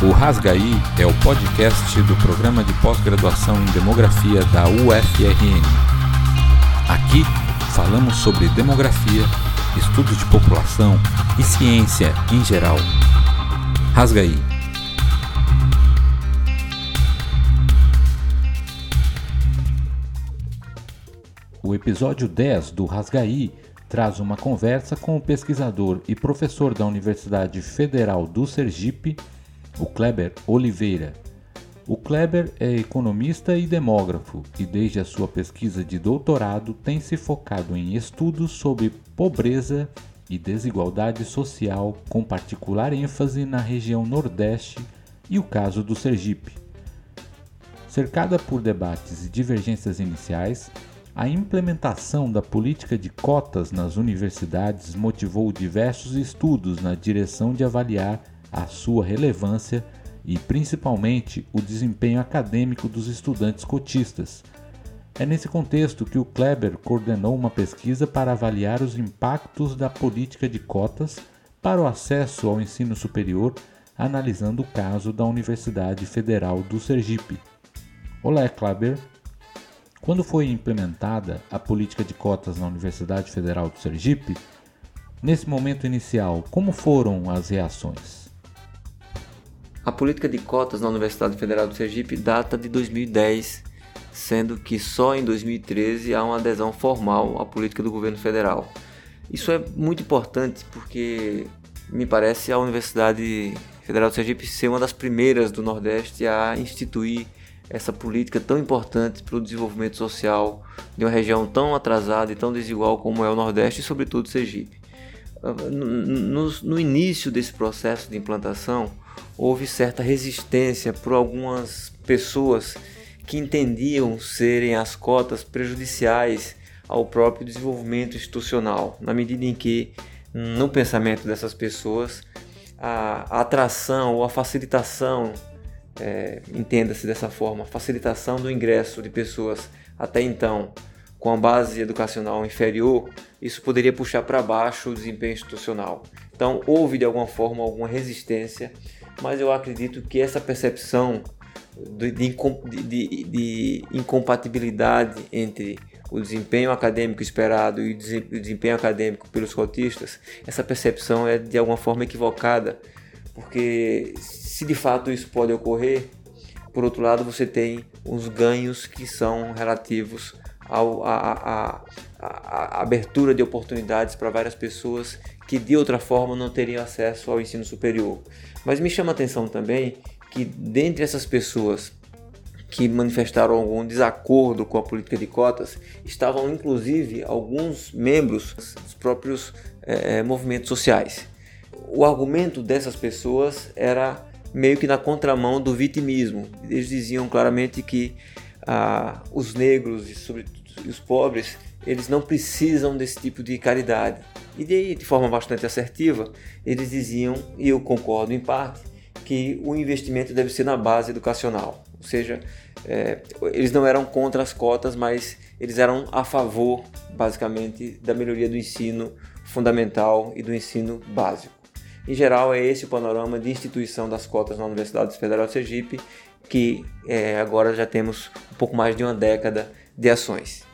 O Rasgaí é o podcast do programa de pós-graduação em demografia da UFRN. Aqui falamos sobre demografia, estudos de população e ciência em geral. Rasgaí. O episódio 10 do Rasgaí traz uma conversa com o pesquisador e professor da Universidade Federal do Sergipe, o Kleber Oliveira. O Kleber é economista e demógrafo e, desde a sua pesquisa de doutorado, tem se focado em estudos sobre pobreza e desigualdade social, com particular ênfase na região Nordeste e o caso do Sergipe. Cercada por debates e divergências iniciais, a implementação da política de cotas nas universidades motivou diversos estudos na direção de avaliar a sua relevância e, principalmente, o desempenho acadêmico dos estudantes cotistas. É nesse contexto que o Kleber coordenou uma pesquisa para avaliar os impactos da política de cotas para o acesso ao ensino superior, analisando o caso da Universidade Federal do Sergipe. Olá, Kleber. Quando foi implementada a política de cotas na Universidade Federal do Sergipe, nesse momento inicial, como foram as reações? A política de cotas na Universidade Federal do Sergipe data de 2010, sendo que só em 2013 há uma adesão formal à política do governo federal. Isso é muito importante porque me parece a Universidade Federal do Sergipe ser uma das primeiras do Nordeste a instituir essa política tão importante para o desenvolvimento social de uma região tão atrasada e tão desigual como é o Nordeste e, sobretudo, Sergipe. Ah, no, no início desse processo de implantação, houve certa resistência por algumas pessoas que entendiam serem as cotas prejudiciais ao próprio desenvolvimento institucional, na medida em que, no pensamento dessas pessoas, a atração ou a facilitação é, entenda-se dessa forma, facilitação do ingresso de pessoas até então com a base educacional inferior, isso poderia puxar para baixo o desempenho institucional. Então, houve de alguma forma alguma resistência, mas eu acredito que essa percepção de, de, de, de incompatibilidade entre o desempenho acadêmico esperado e o desempenho acadêmico pelos cotistas, essa percepção é de alguma forma equivocada, porque se de fato isso pode ocorrer, por outro lado você tem os ganhos que são relativos ao, a, a, a, a abertura de oportunidades para várias pessoas que de outra forma não teriam acesso ao ensino superior. Mas me chama a atenção também que dentre essas pessoas que manifestaram algum desacordo com a política de cotas estavam inclusive alguns membros dos próprios é, movimentos sociais. O argumento dessas pessoas era meio que na contramão do vitimismo. Eles diziam claramente que ah, os negros e sobretudo os pobres eles não precisam desse tipo de caridade. E de, de forma bastante assertiva, eles diziam, e eu concordo em parte, que o investimento deve ser na base educacional. Ou seja, é, eles não eram contra as cotas, mas eles eram a favor, basicamente, da melhoria do ensino fundamental e do ensino básico. Em geral, é esse o panorama de instituição das cotas na Universidade Federal de Sergipe, que é, agora já temos um pouco mais de uma década de ações.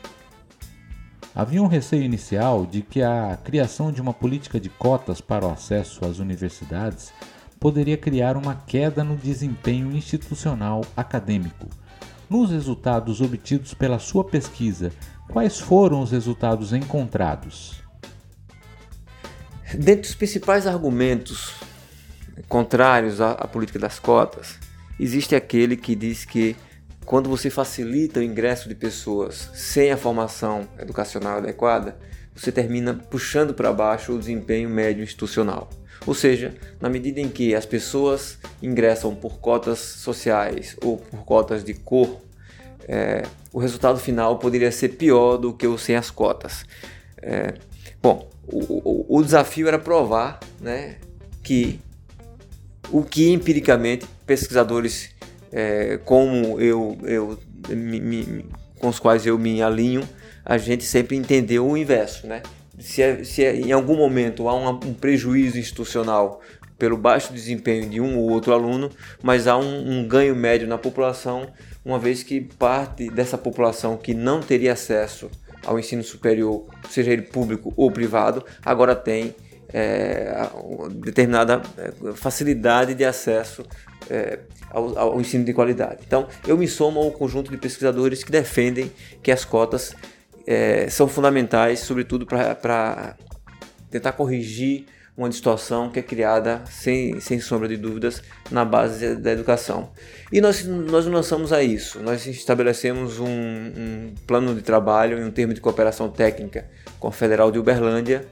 Havia um receio inicial de que a criação de uma política de cotas para o acesso às universidades poderia criar uma queda no desempenho institucional acadêmico. Nos resultados obtidos pela sua pesquisa, quais foram os resultados encontrados? Dentre os principais argumentos contrários à, política das cotas, existe aquele que diz que quando você facilita o ingresso de pessoas sem a formação educacional adequada, você termina puxando para baixo o desempenho médio institucional. Ou seja, na medida em que as pessoas ingressam por cotas sociais ou por cotas de cor, é, o resultado final poderia ser pior do que o sem as cotas. É, bom, o, o, desafio era provar né, que o que empiricamente pesquisadores é, como eu, eu me, me, com os quais eu me alinho, a gente sempre entendeu o inverso, né? Se, é, se é, em algum momento há um, um prejuízo institucional pelo baixo desempenho de um ou outro aluno, mas há um, um ganho médio na população, uma vez que parte dessa população que não teria acesso ao ensino superior, seja ele público ou privado, agora tem é, determinada é, facilidade de acesso é, ao, ao, ensino de qualidade. Então, eu me somo ao conjunto de pesquisadores que defendem que as cotas é, são fundamentais, sobretudo para tentar corrigir uma distorção que é criada, sem, sem sombra de dúvidas, na base da educação. E nós, nós lançamos a isso, nós estabelecemos um, um plano de trabalho e um termo de cooperação técnica com a Federal de Uberlândia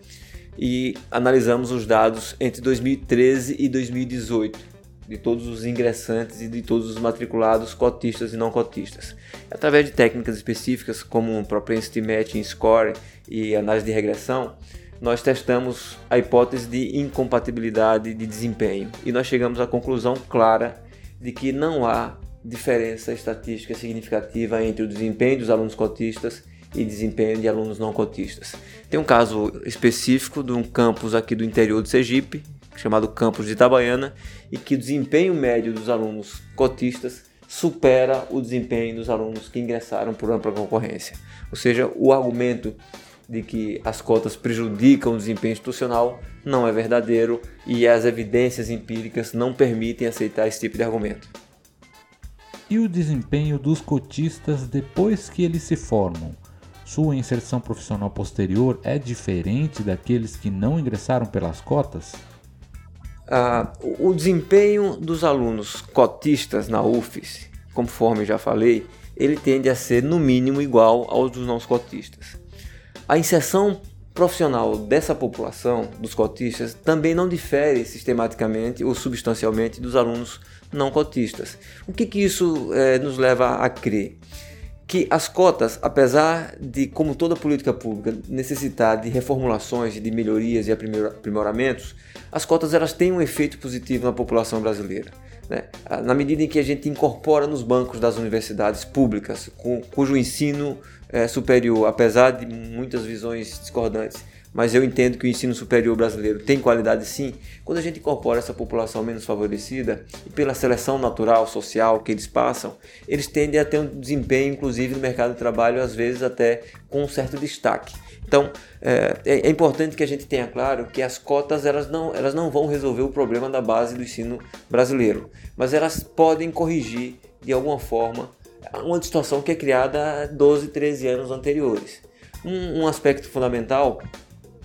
e analisamos os dados entre 2013 e 2018 de todos os ingressantes e de todos os matriculados cotistas e não cotistas. Através de técnicas específicas como Propensity Matching Score e análise de regressão, nós testamos a hipótese de incompatibilidade de desempenho e nós chegamos à conclusão clara de que não há diferença estatística significativa entre o desempenho dos alunos cotistas e desempenho de alunos não cotistas. Tem um caso específico de um campus aqui do interior de Sergipe, chamado campus de Itabaiana, e que o desempenho médio dos alunos cotistas supera o desempenho dos alunos que ingressaram por ampla concorrência. Ou seja, o argumento de que as cotas prejudicam o desempenho institucional não é verdadeiro e as evidências empíricas não permitem aceitar esse tipo de argumento. E o desempenho dos cotistas depois que eles se formam? Sua inserção profissional posterior é diferente daqueles que não ingressaram pelas cotas? Ah, o desempenho dos alunos cotistas na UFES, conforme já falei, ele tende a ser no mínimo igual aos dos não cotistas. A inserção profissional dessa população, dos cotistas, também não difere sistematicamente ou substancialmente dos alunos não cotistas. O que, que isso é, nos leva a crer? Que as cotas, apesar de, como toda política pública, necessitar de reformulações, de melhorias e aprimoramentos, as cotas elas têm um efeito positivo na população brasileira. Né? Na medida em que a gente incorpora nos bancos das universidades públicas, cujo ensino é, superior, apesar de muitas visões discordantes, mas eu entendo que o ensino superior brasileiro tem qualidade sim. Quando a gente incorpora essa população menos favorecida, e pela seleção natural, social que eles passam, eles tendem a ter um desempenho, inclusive no mercado de trabalho, às vezes até com um certo destaque. Então, é, é, importante que a gente tenha claro que as cotas elas não, elas não vão resolver o problema da base do ensino brasileiro, mas elas podem corrigir de alguma forma uma distorção que é criada há 12, 13 anos anteriores. Um, um aspecto fundamental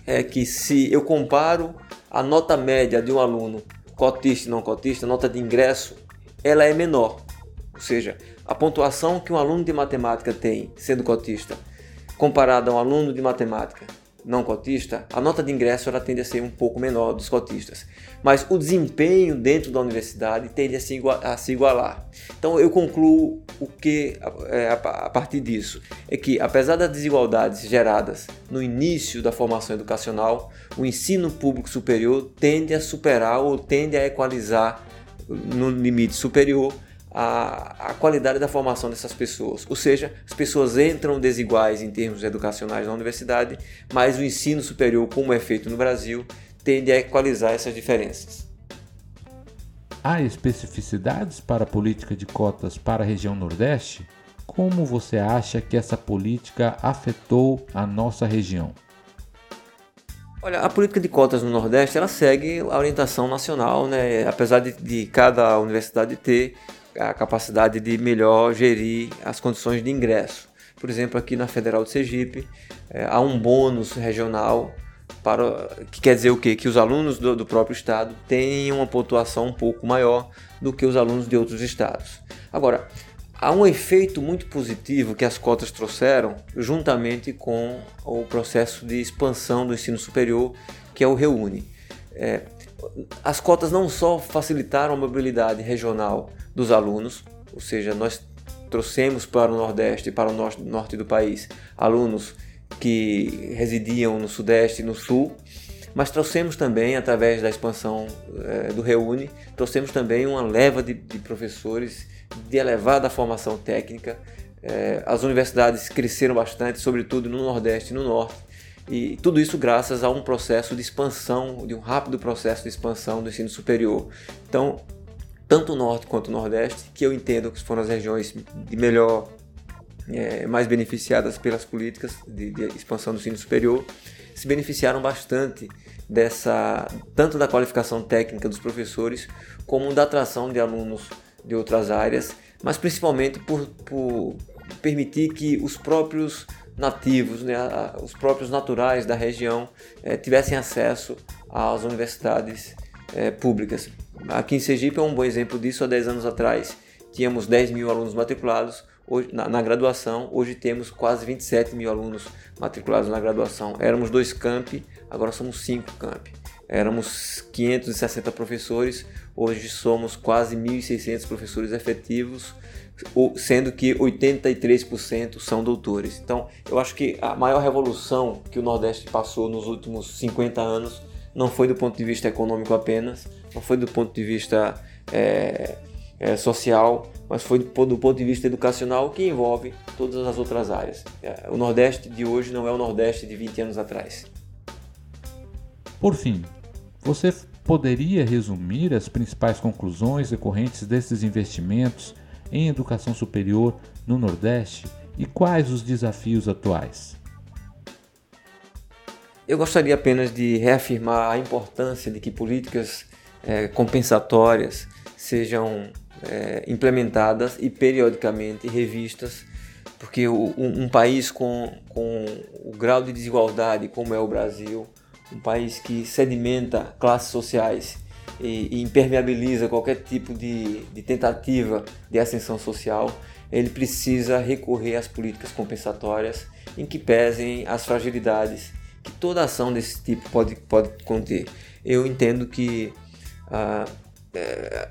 é que se eu comparo a nota média de um aluno cotista e não cotista, a nota de ingresso, ela é menor. Ou seja, a pontuação que um aluno de matemática tem sendo cotista comparado a um aluno de matemática não cotista, a nota de ingresso ela tende a ser um pouco menor dos cotistas. Mas o desempenho dentro da universidade tende a se, igualar. A se igualar. Então eu concluo o que é, a partir disso é que apesar das desigualdades geradas no início da formação educacional, o ensino público superior tende a superar ou tende a equalizar no limite superior a, a, qualidade da formação dessas pessoas. Ou seja, as pessoas entram desiguais em termos educacionais na universidade, mas o ensino superior, como é feito no Brasil, tende a equalizar essas diferenças. Há especificidades para a política de cotas para a região Nordeste? Como você acha que essa política afetou a nossa região? Olha, a política de cotas no Nordeste ela segue a orientação nacional, né? apesar de, de cada universidade ter a capacidade de melhor gerir as condições de ingresso. Por exemplo, aqui na Federal de Sergipe, é, há um bônus regional para que quer dizer o quê? Que os alunos do, do, próprio estado têm uma pontuação um pouco maior do que os alunos de outros estados. Agora, há um efeito muito positivo que as cotas trouxeram juntamente com o processo de expansão do ensino superior, que é o Reúne. É, as cotas não só facilitaram a mobilidade regional dos alunos, ou seja, nós trouxemos para o Nordeste e para o norte, do país alunos que residiam no Sudeste e no Sul, mas trouxemos também, através da expansão é, do Reúne, trouxemos também uma leva de, de professores de elevada formação técnica. É, as universidades cresceram bastante, sobretudo no Nordeste e no Norte, E tudo isso graças a um processo de expansão, de um rápido processo de expansão do ensino superior. Então, tanto o Norte quanto o Nordeste, que eu entendo que foram as regiões de melhor, é, mais beneficiadas pelas políticas de, de expansão do ensino superior, se beneficiaram bastante dessa tanto da qualificação técnica dos professores como da atração de alunos de outras áreas, mas principalmente por, por permitir que os próprios nativos, né, os próprios naturais da região é, tivessem acesso às universidades é, públicas. Aqui em Sergipe é um bom exemplo disso. Há 10 anos atrás tínhamos 10 mil alunos matriculados hoje, na, na, graduação, hoje temos quase 27 mil alunos matriculados na graduação. Éramos dois campi, agora somos cinco campi. Éramos 560 professores, hoje somos quase 1.600 professores efetivos, sendo que 83% são doutores. Então, eu acho que a maior revolução que o Nordeste passou nos últimos 50 anos não foi do ponto de vista econômico apenas, não foi do ponto de vista é, é, social, mas foi do, ponto de vista educacional que envolve todas as outras áreas. É, o Nordeste de hoje não é o Nordeste de 20 anos atrás. Por fim, você poderia resumir as principais conclusões decorrentes desses investimentos em educação superior no Nordeste e quais os desafios atuais? Eu gostaria apenas de reafirmar a importância de que políticas é, compensatórias sejam é, implementadas e periodicamente revistas, porque o, um, um, país com, com o grau de desigualdade como é o Brasil, um país que sedimenta classes sociais e, e impermeabiliza qualquer tipo de, de tentativa de ascensão social, ele precisa recorrer às políticas compensatórias em que pesem as fragilidades que toda ação desse tipo pode, pode conter. Eu entendo que ah, é,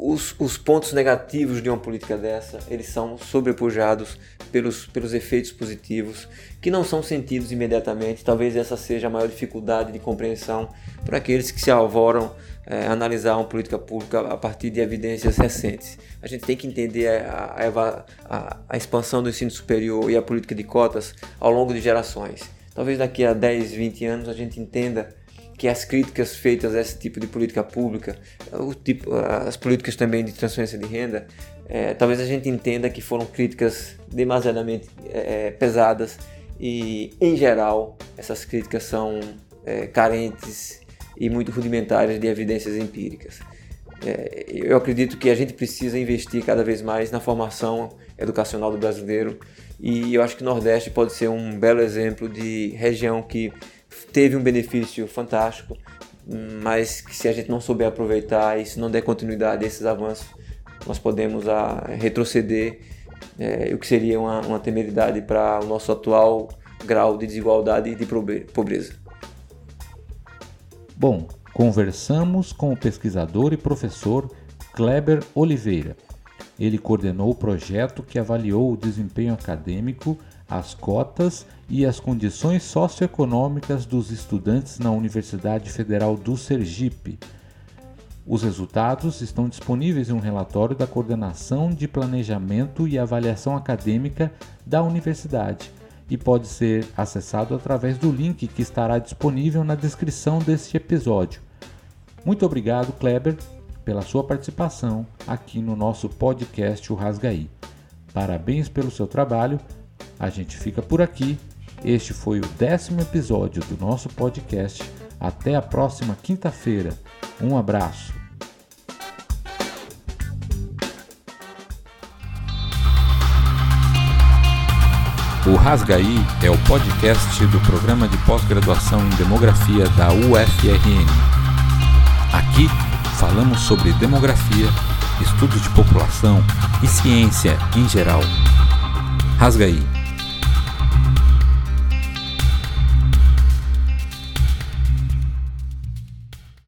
os, os, pontos negativos de uma política dessa eles são sobrepujados pelos, pelos efeitos positivos que não são sentidos imediatamente. Talvez essa seja a maior dificuldade de compreensão para aqueles que se alvoram é, analisar uma política pública a partir de evidências recentes. A gente tem que entender a, a, a, a expansão do ensino superior e a política de cotas ao longo de gerações. Talvez daqui a 10, 20 anos a gente entenda que as críticas feitas a esse tipo de política pública, o tipo, as políticas também de transferência de renda, é, talvez a gente entenda que foram críticas demasiadamente é, é pesadas e, em geral, essas críticas são é, carentes e muito rudimentares de evidências empíricas. É, eu acredito que a gente precisa investir cada vez mais na formação educacional do brasileiro e eu acho que o Nordeste pode ser um belo exemplo de região que teve um benefício fantástico, mas que se a gente não souber aproveitar e se não der continuidade a esses avanços, nós podemos a, ah, retroceder, é, o que seria uma, uma temeridade para o nosso atual grau de desigualdade e de pobreza. Bom, conversamos com o pesquisador e professor Kleber Oliveira. Ele coordenou o projeto que avaliou o desempenho acadêmico as cotas e as condições socioeconômicas dos estudantes na Universidade Federal do Sergipe. Os resultados estão disponíveis em um relatório da Coordenação de Planejamento e Avaliação Acadêmica da Universidade e pode ser acessado através do link que estará disponível na descrição deste episódio. Muito obrigado, Kleber, pela sua participação aqui no nosso podcast O Rasgaí. Parabéns pelo seu trabalho a gente fica por aqui. Este foi o décimo episódio do nosso podcast. Até a próxima quinta-feira. Um abraço. O Rasgaí é o podcast do programa de pós-graduação em demografia da UFRN. Aqui falamos sobre demografia, estudos de população e ciência em geral. Rasgaí